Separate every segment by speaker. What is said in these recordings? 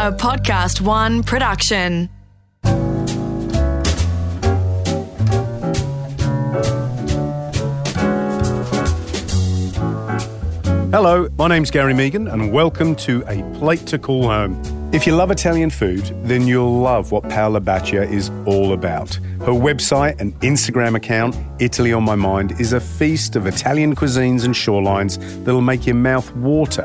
Speaker 1: a Podcast One production.
Speaker 2: Hello, my name's Gary Mehigan, and welcome to A Plate to Call Home. If you love Italian food, then you'll love what Paola Bacchia is all about. Her website and Instagram account, Italy on My Mind, is a feast of Italian cuisines and shorelines that'll make your mouth water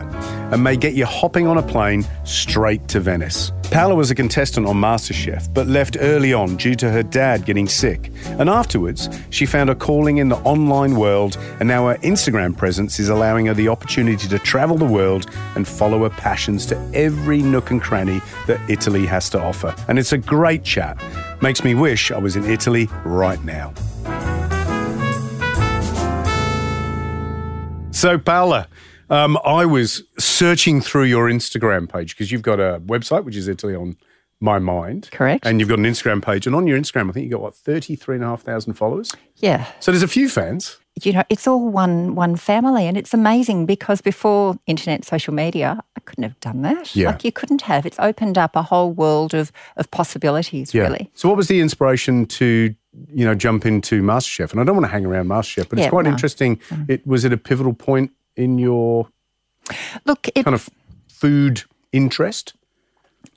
Speaker 2: and may get you hopping on a plane straight to Venice. Paola was a contestant on MasterChef, but left early on due to her dad getting sick. And afterwards, she found a calling in the online world, and now her Instagram presence is allowing her the opportunity to travel the world and follow her passions to every nook and cranny that Italy has to offer. And it's a great chat. Makes me wish I was in Italy right now. So, Paola, um, I was searching through your Instagram page because you've got a website, which is Italy on My Mind.
Speaker 3: Correct.
Speaker 2: And you've got an Instagram page. And on your Instagram, I think you've got, what, 33,500 followers?
Speaker 3: Yeah.
Speaker 2: So there's a few fans.
Speaker 3: You know, it's all one one family and it's amazing because before internet social media, I couldn't have done that.
Speaker 2: Yeah.
Speaker 3: Like you couldn't have. It's opened up a whole world of of possibilities, really.
Speaker 2: So what was the inspiration to, you know, jump into MasterChef? And I don't want to hang around MasterChef, but it's quite
Speaker 3: no.
Speaker 2: interesting. Mm. It Was it a pivotal point in your
Speaker 3: Look, it
Speaker 2: kind of food interest?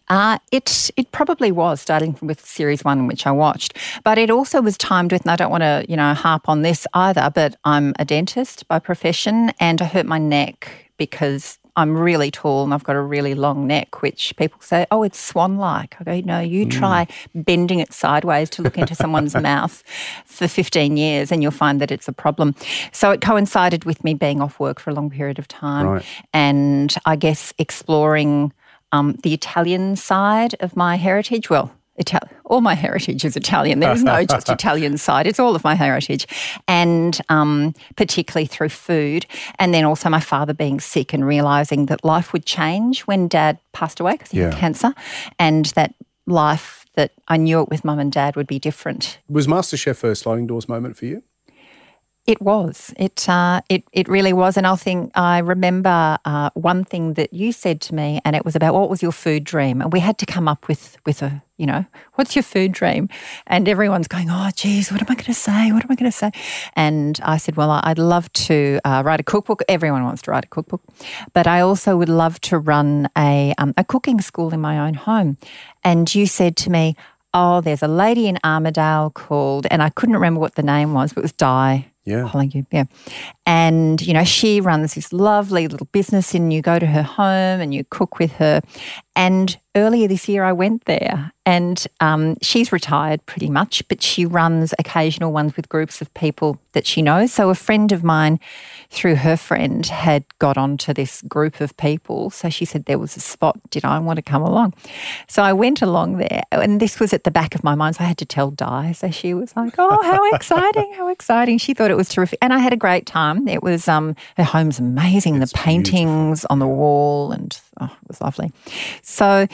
Speaker 3: Uh, it it probably was starting from with series one, which I watched, but it also was timed with. And I don't want to you know harp on this either, but I'm a dentist by profession, and I hurt my neck because I'm really tall and I've got a really long neck, which people say, oh, it's swan-like. I go, no, you try bending it sideways to look into someone's mouth for 15 years, and you'll find that it's a problem. So it coincided with me being off work for a long period of time,
Speaker 2: Right.
Speaker 3: and I guess exploring um, the Italian side of my heritage. Well, Ital- all my heritage is Italian. There is no just Italian side. It's all of my heritage, and um, particularly through food. And then also my father being sick and realizing that life would change when Dad passed away because he
Speaker 2: Yeah.
Speaker 3: had cancer, and that life that I knew it with Mum and Dad would be different.
Speaker 2: Was MasterChef a sliding doors moment for you?
Speaker 3: It was. It uh, it it really was. And I think I remember uh, one thing that you said to me, and it was about what was your food dream, and we had to come up with with a you know what's your food dream, and everyone's going, oh geez, what am I going to say? What am I going to say? And I said, well, I'd love to uh, write a cookbook. Everyone wants to write a cookbook, but I also would love to run a um, a cooking school in my own home. And you said to me. Oh, there's a lady in Armidale called, and I couldn't remember what the name was, but it was Di.
Speaker 2: Yeah.
Speaker 3: Hollingham, yeah. And, you know, she runs this lovely little business and you go to her home and you cook with her. And earlier this year I went there and um, she's retired pretty much, but she runs occasional ones with groups of people that she knows. So a friend of mine, through her friend, had got onto this group of people. So she said there was a spot. Did I want to come along? So I went along there, and this was at the back of my mind. So I had to tell Di. So she was like, "Oh, how exciting! How exciting!" She thought it was terrific, and I had a great time. It was um, her home's amazing. the paintings on the wall, and oh, it was lovely. So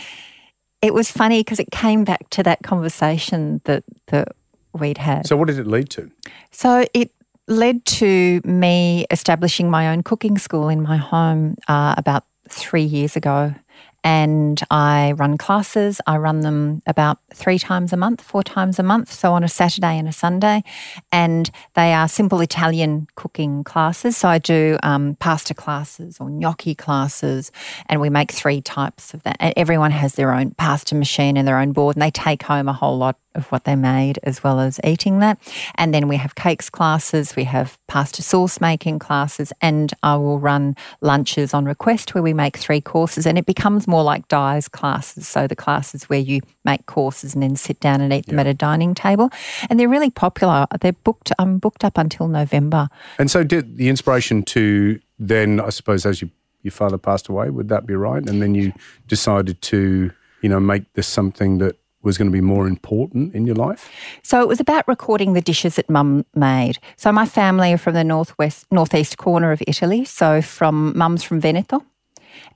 Speaker 3: it was funny because it came back to that conversation that that we'd had.
Speaker 2: So what did it lead to?
Speaker 3: So it led to me establishing my own cooking school in my home uh, about three years ago. And I run classes. I run them about three times a month, four times a month. So on a Saturday and a Sunday. And they are simple Italian cooking classes. So I do um, pasta classes or gnocchi classes. And we make three types of that. And everyone has their own pasta machine and their own board. And they take home a whole lot of what they made as well as eating that. And then we have cakes classes, we have pasta sauce making classes, and I will run lunches on request where we make three courses and it becomes more like Di's classes. So the classes where you make courses and then sit down and eat them at a dining table. And they're really popular. They're booked I'm booked up until November.
Speaker 2: And so did the inspiration to then, I suppose, as you, your father passed away, would that be right? And then you decided to, you know, make this something that was going to be more important in your life?
Speaker 3: So it was about recording the dishes that mum made. So my family are from the northwest, northeast corner of Italy. So from mum's from Veneto,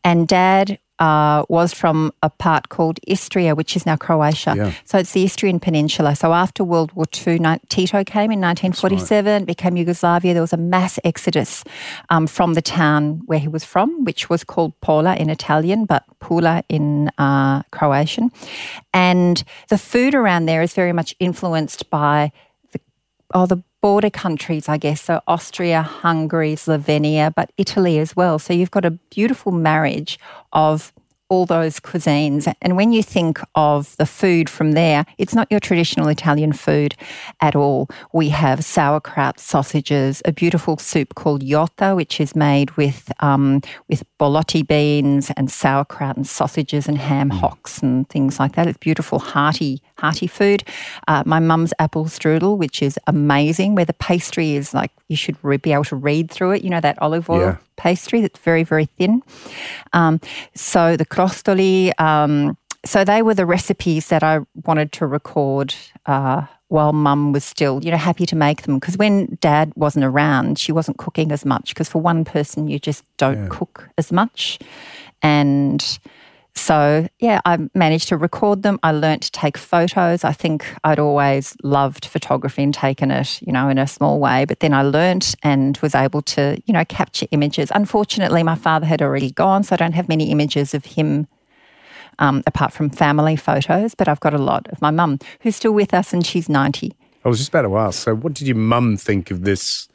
Speaker 3: and dad uh, was from a part called Istria, which is now Croatia.
Speaker 2: Yeah.
Speaker 3: So it's the Istrian Peninsula. So after World War II, Tito came in 1947, became Yugoslavia. There was a mass exodus um, from the town where he was from, which was called Pola in Italian, but Pula in uh, Croatian. And the food around there is very much influenced by the, oh, the border countries, I guess. So Austria, Hungary, Slovenia, but Italy as well. So you've got a beautiful marriage of all those cuisines. And when you think of the food from there, it's not your traditional Italian food at all. We have sauerkraut, sausages, a beautiful soup called jota, which is made with um, with borlotti beans and sauerkraut and sausages and ham hocks and things like that. It's beautiful, hearty, hearty food. Uh, my mum's apple strudel, which is amazing, where the pastry is like you should re- be able to read through it. You know that olive oil
Speaker 2: Yeah.
Speaker 3: pastry that's very, very thin. Um, so the crostoli, um, so they were the recipes that I wanted to record uh, while mum was still, you know, happy to make them. Because when dad wasn't around, she wasn't cooking as much. Because for one person, you just don't cook as much. And so, yeah, I managed to record them. I learnt to take photos. I think I'd always loved photography and taken it, you know, in a small way. But then I learnt and was able to, you know, capture images. Unfortunately, my father had already gone, so I don't have many images of him um, apart from family photos. But I've got a lot of my mum, who's still with us and she's 90.
Speaker 2: I was just about to ask. So, what did your mum think of this?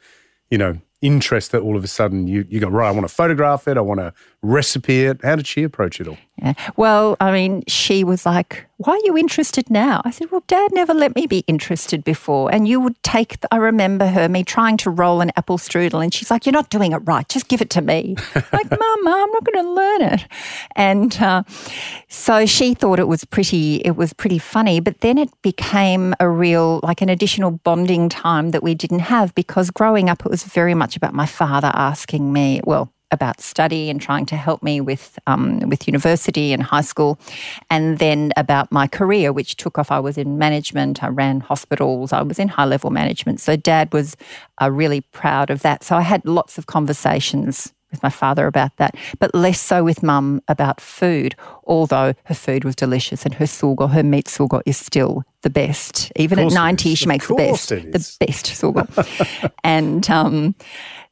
Speaker 2: You know, interest that all of a sudden you you go right. I want to photograph it. I want to recipe it. How did she approach it all?
Speaker 3: Yeah. Well, I mean, she was like, Why are you interested now? I said, Well, dad never let me be interested before. And you would take, the, I remember her, me trying to roll an apple strudel. And she's like, You're not doing it right. Just give it to me. like, Mama, I'm not going to learn it. And uh, so she thought it was pretty, it was pretty funny. But then it became a real, like an additional bonding time that we didn't have because growing up, it was very much about my father asking me, well, about study and trying to help me with um, with university and high school, and then about my career, which took off. I was in management. I ran hospitals. I was in high level management. So Dad was uh, really proud of that. So I had lots of conversations with my father about that, but less so with Mum about food. Although her food was delicious and her sulgo, her meat sulgo, is still the best. Even at ninety, she makes the best, the best sulgo. and um,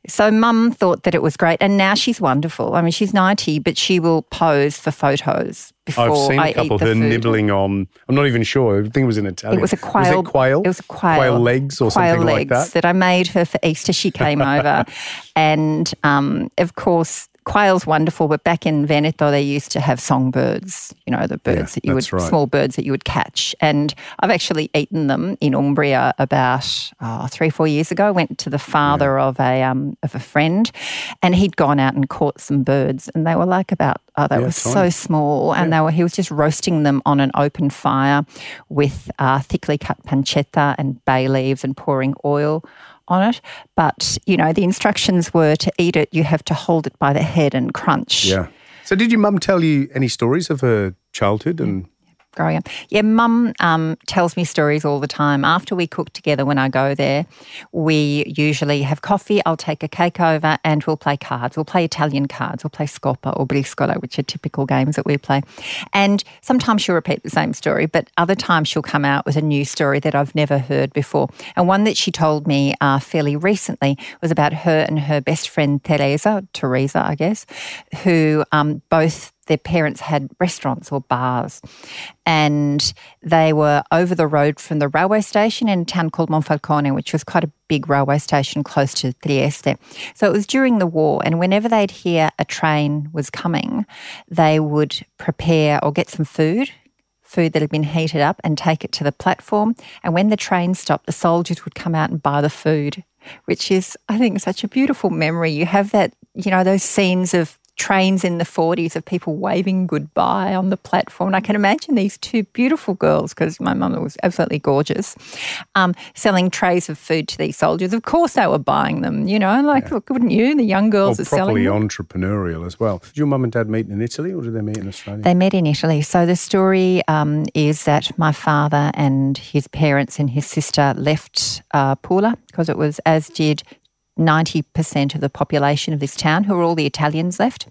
Speaker 3: so mum thought that it was great. And now she's wonderful. I mean, she's 90, but she will pose for photos before
Speaker 2: I've seen
Speaker 3: I
Speaker 2: a couple
Speaker 3: the
Speaker 2: her
Speaker 3: food.
Speaker 2: nibbling on. I'm not even sure. I think it was in Italian.
Speaker 3: It was a quail.
Speaker 2: Was it quail?
Speaker 3: It was a quail.
Speaker 2: legs or
Speaker 3: quail
Speaker 2: something
Speaker 3: legs
Speaker 2: like that.
Speaker 3: I made her for Easter. She came over, and um, of course. Quail's wonderful, but back in Veneto, they used to have songbirds, you know, the birds
Speaker 2: Yeah,
Speaker 3: that you would,
Speaker 2: right.
Speaker 3: small birds that you would catch. And I've actually eaten them in Umbria about oh, three, four years ago. I went to the father of a um, of a friend, and he'd gone out and caught some birds, and they were like about oh, they
Speaker 2: Yeah,
Speaker 3: were so small, and they were he was just roasting them on an open fire with uh, thickly cut pancetta and bay leaves and pouring oil on it. But you know the instructions were to eat it. You have to hold it by the head and crunch.
Speaker 2: Yeah. So, did your mum tell you any stories of her childhood and
Speaker 3: growing up. Yeah, mum um, tells me stories all the time. After we cook together when I go there, we usually have coffee. I'll take a cake over and we'll play cards. We'll play Italian cards. We'll play Scopa or Briscola, which are typical games that we play. And sometimes she'll repeat the same story, but other times she'll come out with a new story that I've never heard before. And one that she told me uh, fairly recently was about her and her best friend Teresa, Teresa, I guess, who um, both their parents had restaurants or bars and they were over the road from the railway station in a town called Monfalcone, which was quite a big railway station close to Trieste. So it was during the war, and whenever they'd hear a train was coming, they would prepare or get some food. Food that had been heated up and take it to the platform. And when the train stopped, the soldiers would come out and buy the food, which is, I think, such a beautiful memory. You have that, you know, those scenes of trains in the 40s of people waving goodbye on the platform. And I can imagine these two beautiful girls, because my mum was absolutely gorgeous, um, selling trays of food to these soldiers. Of course, they were buying them, you know, like, look, wouldn't you? The young girls
Speaker 2: or
Speaker 3: are selling them.
Speaker 2: entrepreneurial as well? Did your mum and dad meet in Italy or did they meet in Australia?
Speaker 3: They met in Italy. So the story um, is that my father and his parents and his sister left uh, Pula because it was, as did 90% of the population of this town, who were all the Italians left.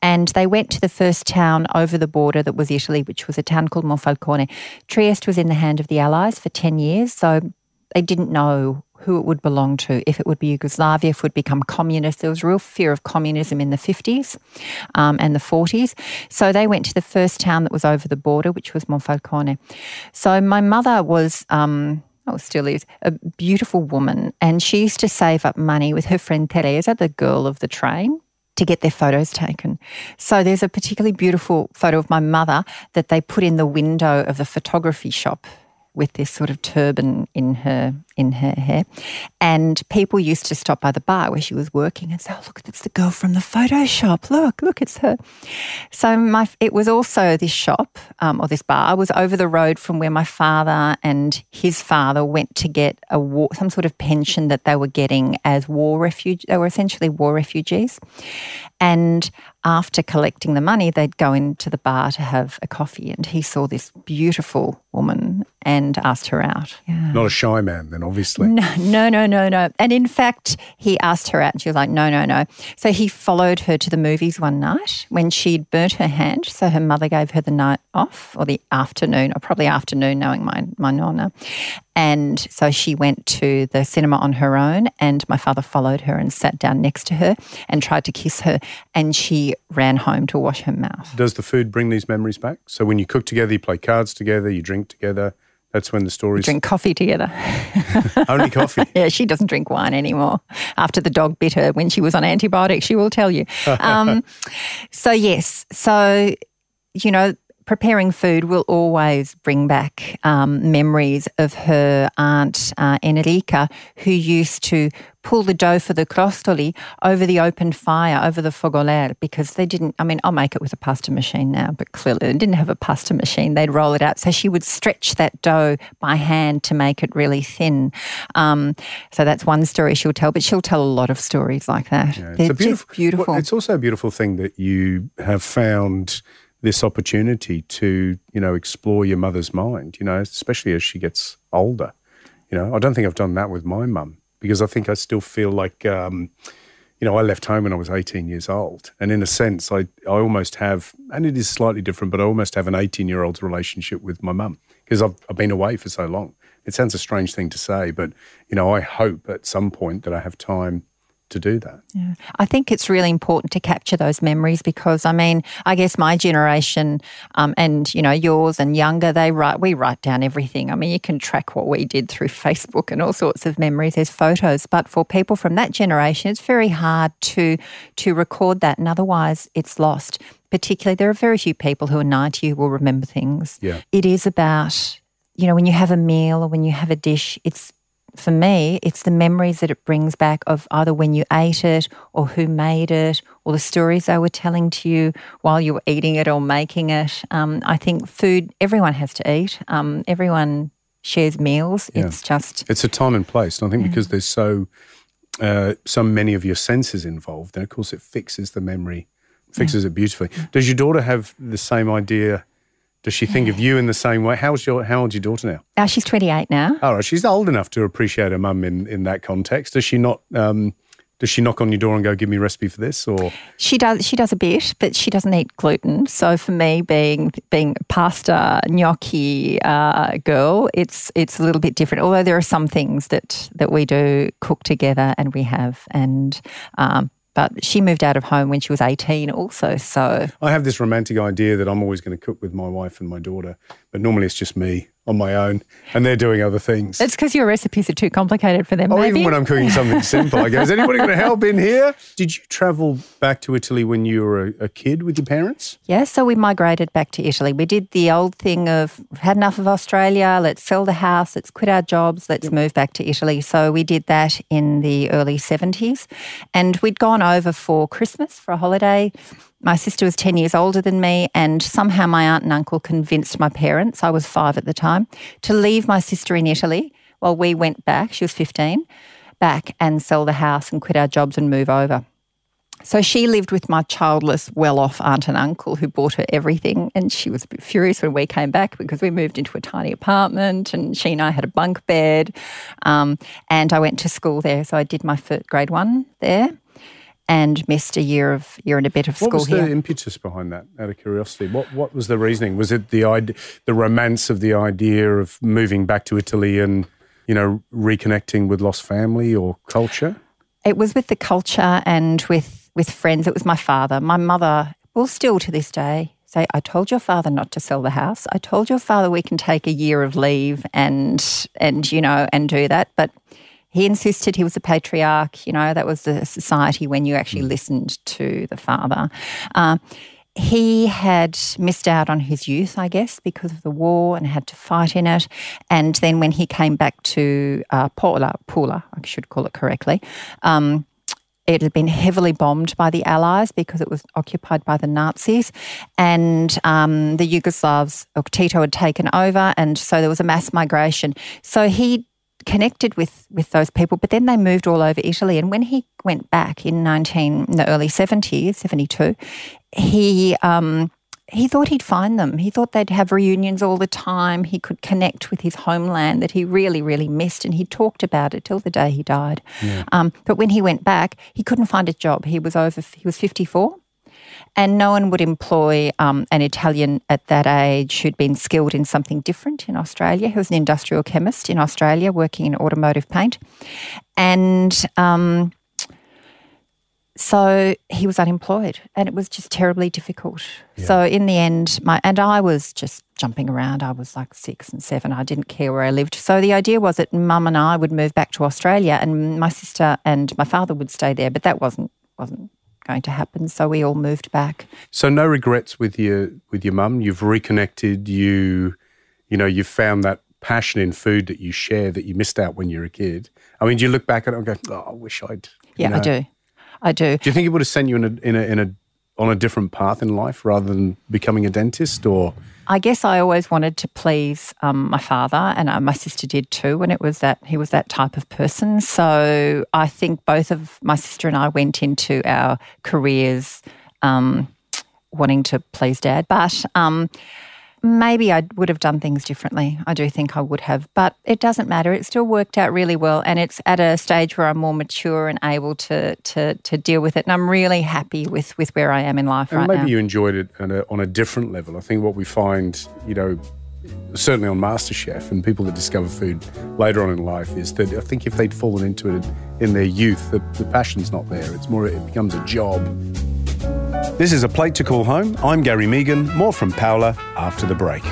Speaker 3: And they went to the first town over the border that was Italy, which was a town called Monfalcone. Trieste was in the hand of the Allies for 10 years, so they didn't know who it would belong to, if it would be Yugoslavia, if it would become communist. There was real fear of communism in the 50s um, and the 40s. So they went to the first town that was over the border, which was Monfalcone. So my mother was. Um, still is, a beautiful woman. And she used to save up money with her friend Teresa, the girl of the train, to get their photos taken. So there's a particularly beautiful photo of my mother that they put in the window of the photography shop with this sort of turban in her in her hair. And people used to stop by the bar where she was working and say, "Oh, look, that's the girl from the photo shop. Look, look, it's her." So my it was also this shop um, or this bar was over the road from where my father and his father went to get a war, some sort of pension that they were getting as war refugees. They were essentially war refugees, and after collecting the money, they'd go into the bar to have a coffee. And he saw this beautiful woman and asked her out.
Speaker 2: Yeah. Not a shy man, then, obviously.
Speaker 3: No, no, no, no, no. And in fact, he asked her out and she was like, no, no, no. So he followed her to the movies one night when she'd burnt her hand. So her mother gave her the night off or the afternoon, or probably afternoon, knowing my, my nonna. And so she went to the cinema on her own, and my father followed her and sat down next to her and tried to kiss her. And she ran home to wash her mouth.
Speaker 2: Does the food bring these memories back? So when you cook together, you play cards together, you drink together. That's when the stories.
Speaker 3: Drink coffee together.
Speaker 2: Only coffee.
Speaker 3: yeah, she doesn't drink wine anymore. After the dog bit her when she was on antibiotics, she will tell you. Um, so yes, so you know preparing food will always bring back um, memories of her aunt uh, Enrica, who used to pull the dough for the crostoli over the open fire, over the fogoler, because they didn't. I mean, I'll make it with a pasta machine now, but clearly they didn't have a pasta machine. They'd roll it out. So she would stretch that dough by hand to make it really thin. Um, so that's one story she'll tell, but she'll tell a lot of stories like that. Yeah, it's a beautiful, beautiful.
Speaker 2: Well, it's also a beautiful thing that you have found this opportunity to, you know, explore your mother's mind, you know, especially as she gets older. You know, I don't think I've done that with my mum because I think I still feel like, um, you know, I left home when I was 18 years old. And in a sense, I, I almost have, and it is slightly different, but I almost have an 18 year old's relationship with my mum because I've, I've been away for so long. It sounds a strange thing to say, but, you know, I hope at some point that I have time to do that.
Speaker 3: Yeah. I think it's really important to capture those memories because I mean, I guess my generation um, and you know yours and younger, they write we write down everything. I mean, you can track what we did through Facebook and all sorts of memories. There's photos, but for people from that generation, it's very hard to to record that, and otherwise it's lost. Particularly, there are very few people who are 90 who will remember things.
Speaker 2: Yeah.
Speaker 3: It is about you know when you have a meal or when you have a dish, it's for me, it's the memories that it brings back of either when you ate it or who made it or the stories they were telling to you while you were eating it or making it. Um, I think food, everyone has to eat. Um, everyone shares meals. Yeah. It's just.
Speaker 2: It's a time and place. And I think yeah. because there's so, uh, so many of your senses involved, and of course it fixes the memory, fixes yeah. it beautifully. Does your daughter have the same idea? Does she think of you in the same way? How's your how old's your daughter now?
Speaker 3: Uh, she's 28 now.
Speaker 2: All right, she's old enough to appreciate her mum in, in that context. Does she not? Um, does she knock on your door and go, "Give me a recipe for this"? Or
Speaker 3: she does. She does a bit, but she doesn't eat gluten. So for me, being being pasta gnocchi uh, girl, it's it's a little bit different. Although there are some things that that we do cook together and we have, and um, but she moved out of home when she was 18 also. So
Speaker 2: I have this romantic idea that I'm always going to cook with my wife and my daughter, but normally it's just me on my own and they're doing other things.
Speaker 3: It's because your recipes are too complicated for them.
Speaker 2: Oh,
Speaker 3: maybe?
Speaker 2: even when I'm cooking something simple, I go, is anybody going to help in here? Did you travel back to Italy when you were a, a kid with your parents?
Speaker 3: Yeah, so we migrated back to Italy. We did the old thing of had enough of Australia, let's sell the house, let's quit our jobs, let's yep. move back to Italy. So we did that in the early 70s. And we'd gone over for Christmas for a holiday my sister was 10 years older than me, and somehow my aunt and uncle convinced my parents, I was five at the time, to leave my sister in Italy while we went back, she was 15, back and sell the house and quit our jobs and move over. So she lived with my childless, well off aunt and uncle who bought her everything. And she was a bit furious when we came back because we moved into a tiny apartment and she and I had a bunk bed. Um, and I went to school there. So I did my first grade one there and missed a year of year and a bit of school
Speaker 2: What was
Speaker 3: here.
Speaker 2: the impetus behind that? Out of curiosity, what what was the reasoning? Was it the idea, the romance of the idea of moving back to Italy and you know reconnecting with lost family or culture?
Speaker 3: It was with the culture and with with friends. It was my father. My mother will still to this day say, I told your father not to sell the house. I told your father we can take a year of leave and and you know and do that. But he insisted he was a patriarch. You know that was the society when you actually listened to the father. Uh, he had missed out on his youth, I guess, because of the war and had to fight in it. And then when he came back to uh, Pula, Pula, I should call it correctly, um, it had been heavily bombed by the Allies because it was occupied by the Nazis, and um, the Yugoslavs, or Tito had taken over, and so there was a mass migration. So he connected with with those people, but then they moved all over Italy. And when he went back in nineteen, in the early seventies, seventy two, he. Um, he thought he'd find them. He thought they'd have reunions all the time. He could connect with his homeland that he really, really missed. And he talked about it till the day he died. Um, but when he went back, he couldn't find a job. He was over, he was 54. And no one would employ um, an Italian at that age who'd been skilled in something different in Australia. He was an industrial chemist in Australia working in automotive paint. And um, so he was unemployed and it was just terribly difficult. So in the end, my and I was just jumping around. I was like six and seven. I didn't care where I lived. So the idea was that mum and I would move back to Australia and my sister and my father would stay there, but that wasn't wasn't going to happen. So we all moved back.
Speaker 2: So no regrets with your with your mum. You've reconnected. You you know you've found that passion in food that you share that you missed out when you were a kid. I mean, do you look back at it and go, "Oh, I wish I'd."
Speaker 3: Yeah, I do. I do.
Speaker 2: Do you think it would have sent you in a in a in a on a different path in life rather than becoming a dentist or?
Speaker 3: I guess I always wanted to please um, my father, and uh, my sister did too. And it was that he was that type of person. So I think both of my sister and I went into our careers um, wanting to please dad. But um, maybe I would have done things differently. I do think I would have, but it doesn't matter. It still worked out really well, and it's at a stage where I'm more mature and able to to to deal with it. And I'm really happy with with where I am in life
Speaker 2: And
Speaker 3: right
Speaker 2: maybe
Speaker 3: now.
Speaker 2: you enjoyed it on a, on a different level. I think what we find, you know, certainly on MasterChef and people that discover food later on in life is that I think if they'd fallen into it in their youth, the, the passion's not there. It's more, it becomes a job. This is A Plate to Call Home. I'm Gary Mehigan. More from Paola after the break.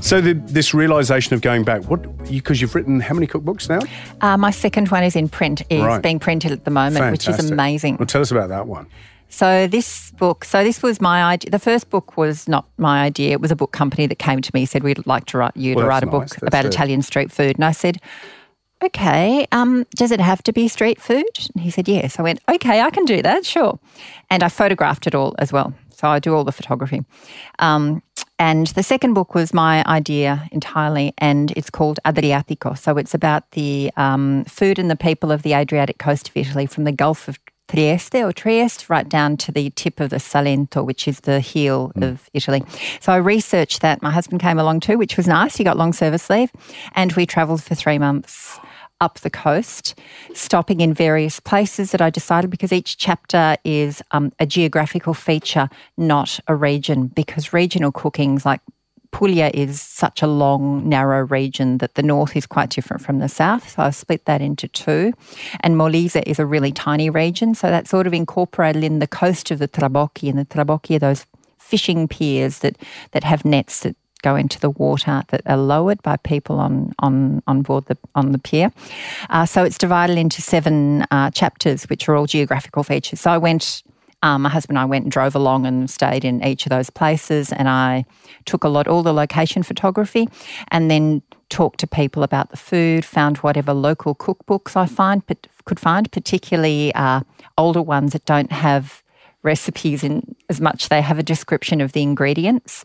Speaker 2: So the, this realization of going back, what because you've written how many cookbooks now?
Speaker 3: Uh, my second one is in print, is
Speaker 2: Right.
Speaker 3: being printed at the moment, which is amazing.
Speaker 2: Well, tell us about that one.
Speaker 3: So this book, so this was my idea. The first book was not my idea. It was a book company that came to me said we'd like to write you
Speaker 2: Well,
Speaker 3: to write a book.
Speaker 2: That's
Speaker 3: about Italian street food, and I said. Okay, um, does it have to be street food? And he said, yes. I went, okay, I can do that, sure. And I photographed it all as well. So I do all the photography. Um, and the second book was my idea entirely, and it's called Adriatico. So it's about the um, food and the people of the Adriatic coast of Italy from the Gulf of Trieste or Trieste right down to the tip of the Salento, which is the heel of Italy. So I researched that. My husband came along too, which was nice. He got long service leave, and we travelled for three months up the coast, stopping in various places that I decided because each chapter is um, a geographical feature, not a region, because regional cookings like Puglia is such a long, narrow region that the north is quite different from the south. So I've split that into two. And Molise is a really tiny region. So that's sort of incorporated in the coast of the Trabocchi. And the Trabocchi are those fishing piers that, that have nets that go into the water that are lowered by people on on on board the on the pier. Uh, so it's divided into seven uh, chapters, which are all geographical features. So I went. Um, my husband and I went and drove along and stayed in each of those places, and I took a lot, all the location photography, and then talked to people about the food. Found whatever local cookbooks I find could find, particularly uh, older ones that don't have recipes in as much they have a description of the ingredients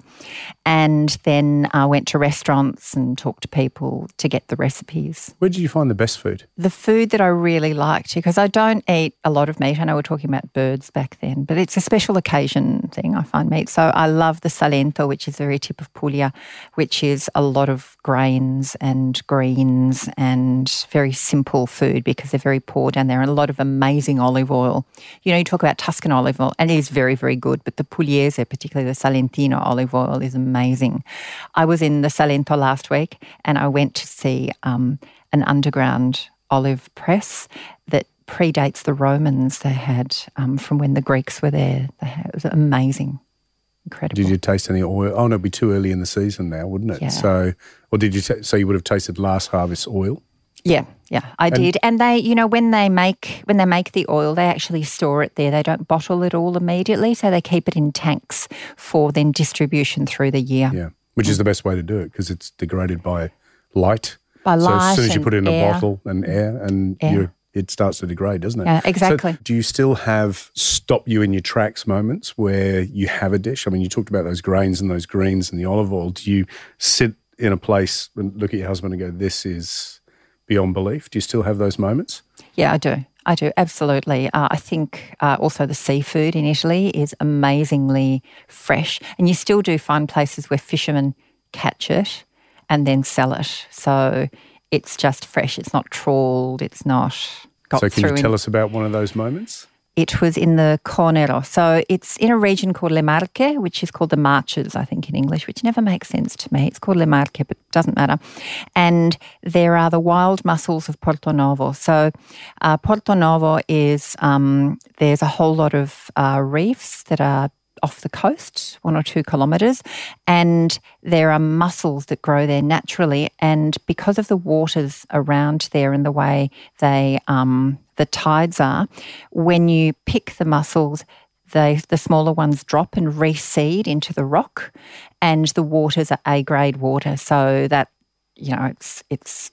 Speaker 3: and then I went to restaurants and talked to people to get the recipes.
Speaker 2: Where did you find the best food?
Speaker 3: The food that I really liked, because I don't eat a lot of meat. I know we're talking about birds back then, but it's a special occasion thing, I find meat. So I love the Salento, which is the very tip of Puglia, which is a lot of grains and greens and very simple food because they're very poor down there and a lot of amazing olive oil. You know, you talk about Tuscan olive oil and it is very, very good, but the Pugliese, particularly the Salentino olive oil, is amazing amazing. I was in the Salento last week and I went to see um, an underground olive press that predates the Romans they had um, from when the Greeks were there. Had, it was amazing. Incredible.
Speaker 2: Did you taste any oil? Oh, no, it'd be too early in the season now, wouldn't it?
Speaker 3: Yeah.
Speaker 2: So, or did you? T- so you would have tasted last harvest oil.
Speaker 3: Yeah, yeah, I and did. And they, you know, when they make when they make the oil, they actually store it there. They don't bottle it all immediately, so they keep it in tanks for then distribution through the year.
Speaker 2: Yeah, which is the best way to do it because it's degraded by light.
Speaker 3: By light.
Speaker 2: So as soon as you put it in
Speaker 3: air.
Speaker 2: a bottle and air, and
Speaker 3: air.
Speaker 2: it starts to degrade, doesn't it?
Speaker 3: Yeah, exactly.
Speaker 2: So do you still have stop you in your tracks moments where you have a dish? I mean, you talked about those grains and those greens and the olive oil. Do you sit in a place and look at your husband and go, "This is"? Beyond belief. Do you still have those moments?
Speaker 3: Yeah, I do. I do, absolutely. Uh, I think uh, also the seafood in Italy is amazingly fresh. And you still do find places where fishermen catch it and then sell it. So it's just fresh. It's not trawled. It's not got
Speaker 2: So, can you tell
Speaker 3: in-
Speaker 2: us about one of those moments?
Speaker 3: It was in the Conero. So it's in a region called Le Marche, which is called the Marches, I think, in English, which never makes sense to me. It's called Le Marche, but it doesn't matter. And there are the wild mussels of Portonovo. So uh, Portonovo is, um, there's a whole lot of uh, reefs that are off the coast, one or two kilometres, and there are mussels that grow there naturally. And because of the waters around there and the way they um, the tides are, when you pick the mussels, they, the smaller ones drop and reseed into the rock, and the waters are A grade water, so that you know it's it's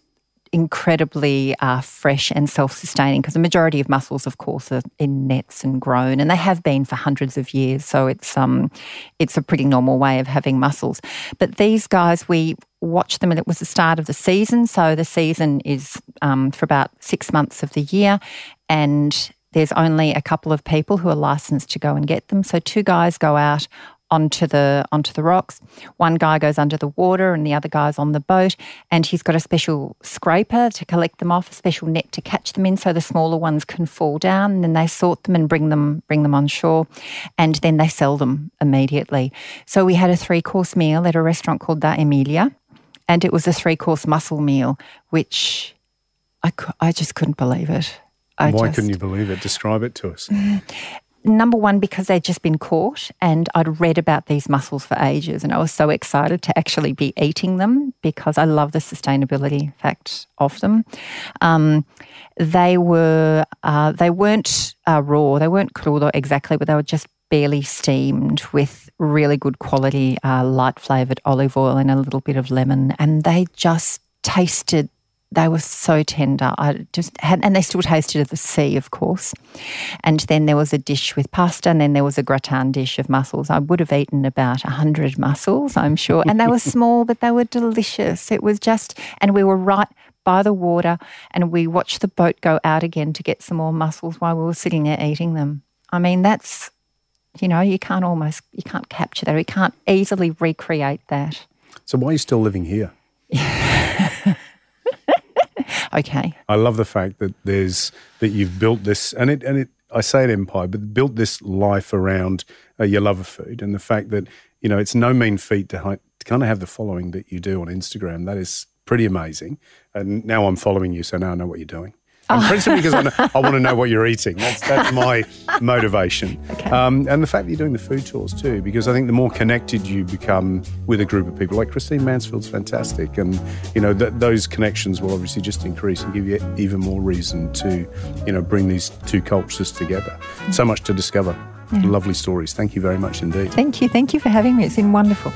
Speaker 3: incredibly uh, fresh and self-sustaining because the majority of mussels, of course, are in nets and grown, and they have been for hundreds of years. So it's um, it's a pretty normal way of having mussels. But these guys, we watched them, and it was the start of the season. So the season is um, for about six months of the year, and there's only a couple of people who are licensed to go and get them. So two guys go out onto the onto the rocks. One guy goes under the water and the other guy's on the boat and he's got a special scraper to collect them off, a special net to catch them in so the smaller ones can fall down and then they sort them and bring them bring them on shore and then they sell them immediately. So we had a three-course meal at a restaurant called Da Emilia and it was a three-course mussel meal which I, I just couldn't believe it. I
Speaker 2: Why
Speaker 3: just,
Speaker 2: couldn't you believe it? Describe it to us.
Speaker 3: number one because they'd just been caught and I'd read about these mussels for ages and I was so excited to actually be eating them because I love the sustainability fact of them. Um, they were uh, they weren't uh, raw, they weren't crudo exactly, but they were just barely steamed with really good quality uh, light flavored olive oil and a little bit of lemon, and they just tasted they were so tender. I just had, and they still tasted of the sea, of course. And then there was a dish with pasta, and then there was a gratin dish of mussels. I would have eaten about a hundred mussels, I'm sure, and they were small, but they were delicious. It was just, and we were right by the water, and we watched the boat go out again to get some more mussels while we were sitting there eating them. I mean, that's, you know, you can't almost, you can't capture that. You can't easily recreate that.
Speaker 2: So why are you still living here?
Speaker 3: Okay.
Speaker 2: I love the fact that there's that you've built this, and it and it. I say it empire, but built this life around uh, your love of food, and the fact that you know it's no mean feat to, hi- to kind of have the following that you do on Instagram. That is pretty amazing. And now I'm following you, so now I know what you're doing. And principally because I, know, I want to know what you're eating. That's, that's my motivation. Um, and the fact that you're doing the food tours too, because I think the more connected you become with a group of people, like Christine Manfield's fantastic. And, you know, th- those connections will obviously just increase and give you even more reason to, you know, bring these two cultures together. So much to discover. Lovely stories. Thank you very much indeed.
Speaker 3: Thank you. Thank you for having me. It's been wonderful.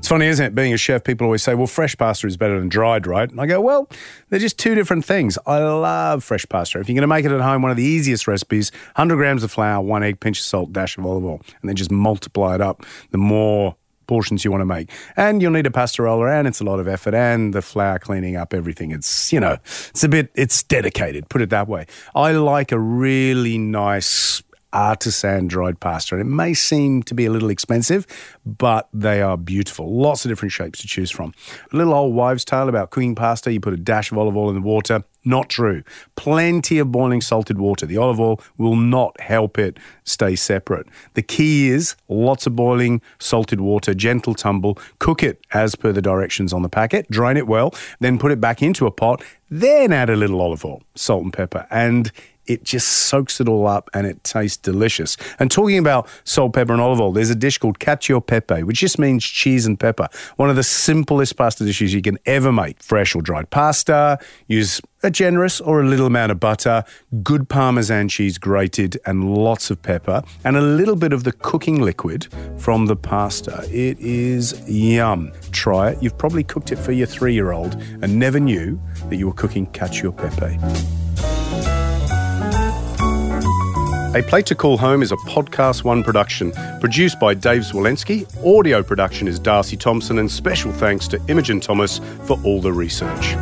Speaker 2: It's funny, isn't it? Being a chef, people always say, well, fresh pasta is better than dried, right? And I go, well, they're just two different things. I love fresh pasta. If you're going to make it at home, one of the easiest recipes 100 grams of flour, one egg, pinch of salt, dash of olive oil, and then just multiply it up. The more portions you want to make. And you'll need a pasta roller and it's a lot of effort and the flour cleaning up everything. It's, you know, it's a bit, it's dedicated, put it that way. I like a really nice artisan dried pasta. And it may seem to be a little expensive, but they are beautiful. Lots of different shapes to choose from. A little old wives' tale about cooking pasta you put a dash of olive oil in the water. Not true. Plenty of boiling salted water. The olive oil will not help it stay separate. The key is lots of boiling salted water, gentle tumble. Cook it as per the directions on the packet. Drain it well, then put it back into a pot. Then add a little olive oil, salt and pepper, and it just soaks it all up and it tastes delicious. And talking about salt, pepper, and olive oil, there's a dish called cacio pepe, which just means cheese and pepper. One of the simplest pasta dishes you can ever make. Fresh or dried pasta, use a generous or a little amount of butter, good parmesan cheese grated, and lots of pepper, and a little bit of the cooking liquid from the pasta. It is yum. Try it. You've probably cooked it for your three year old and never knew that you were cooking cacio pepe. A Plate to Call Home is a Podcast One production produced by Dave Zwolensky. Audio production is Darcy Thompson, and special thanks to Imogen Thomas for all the research.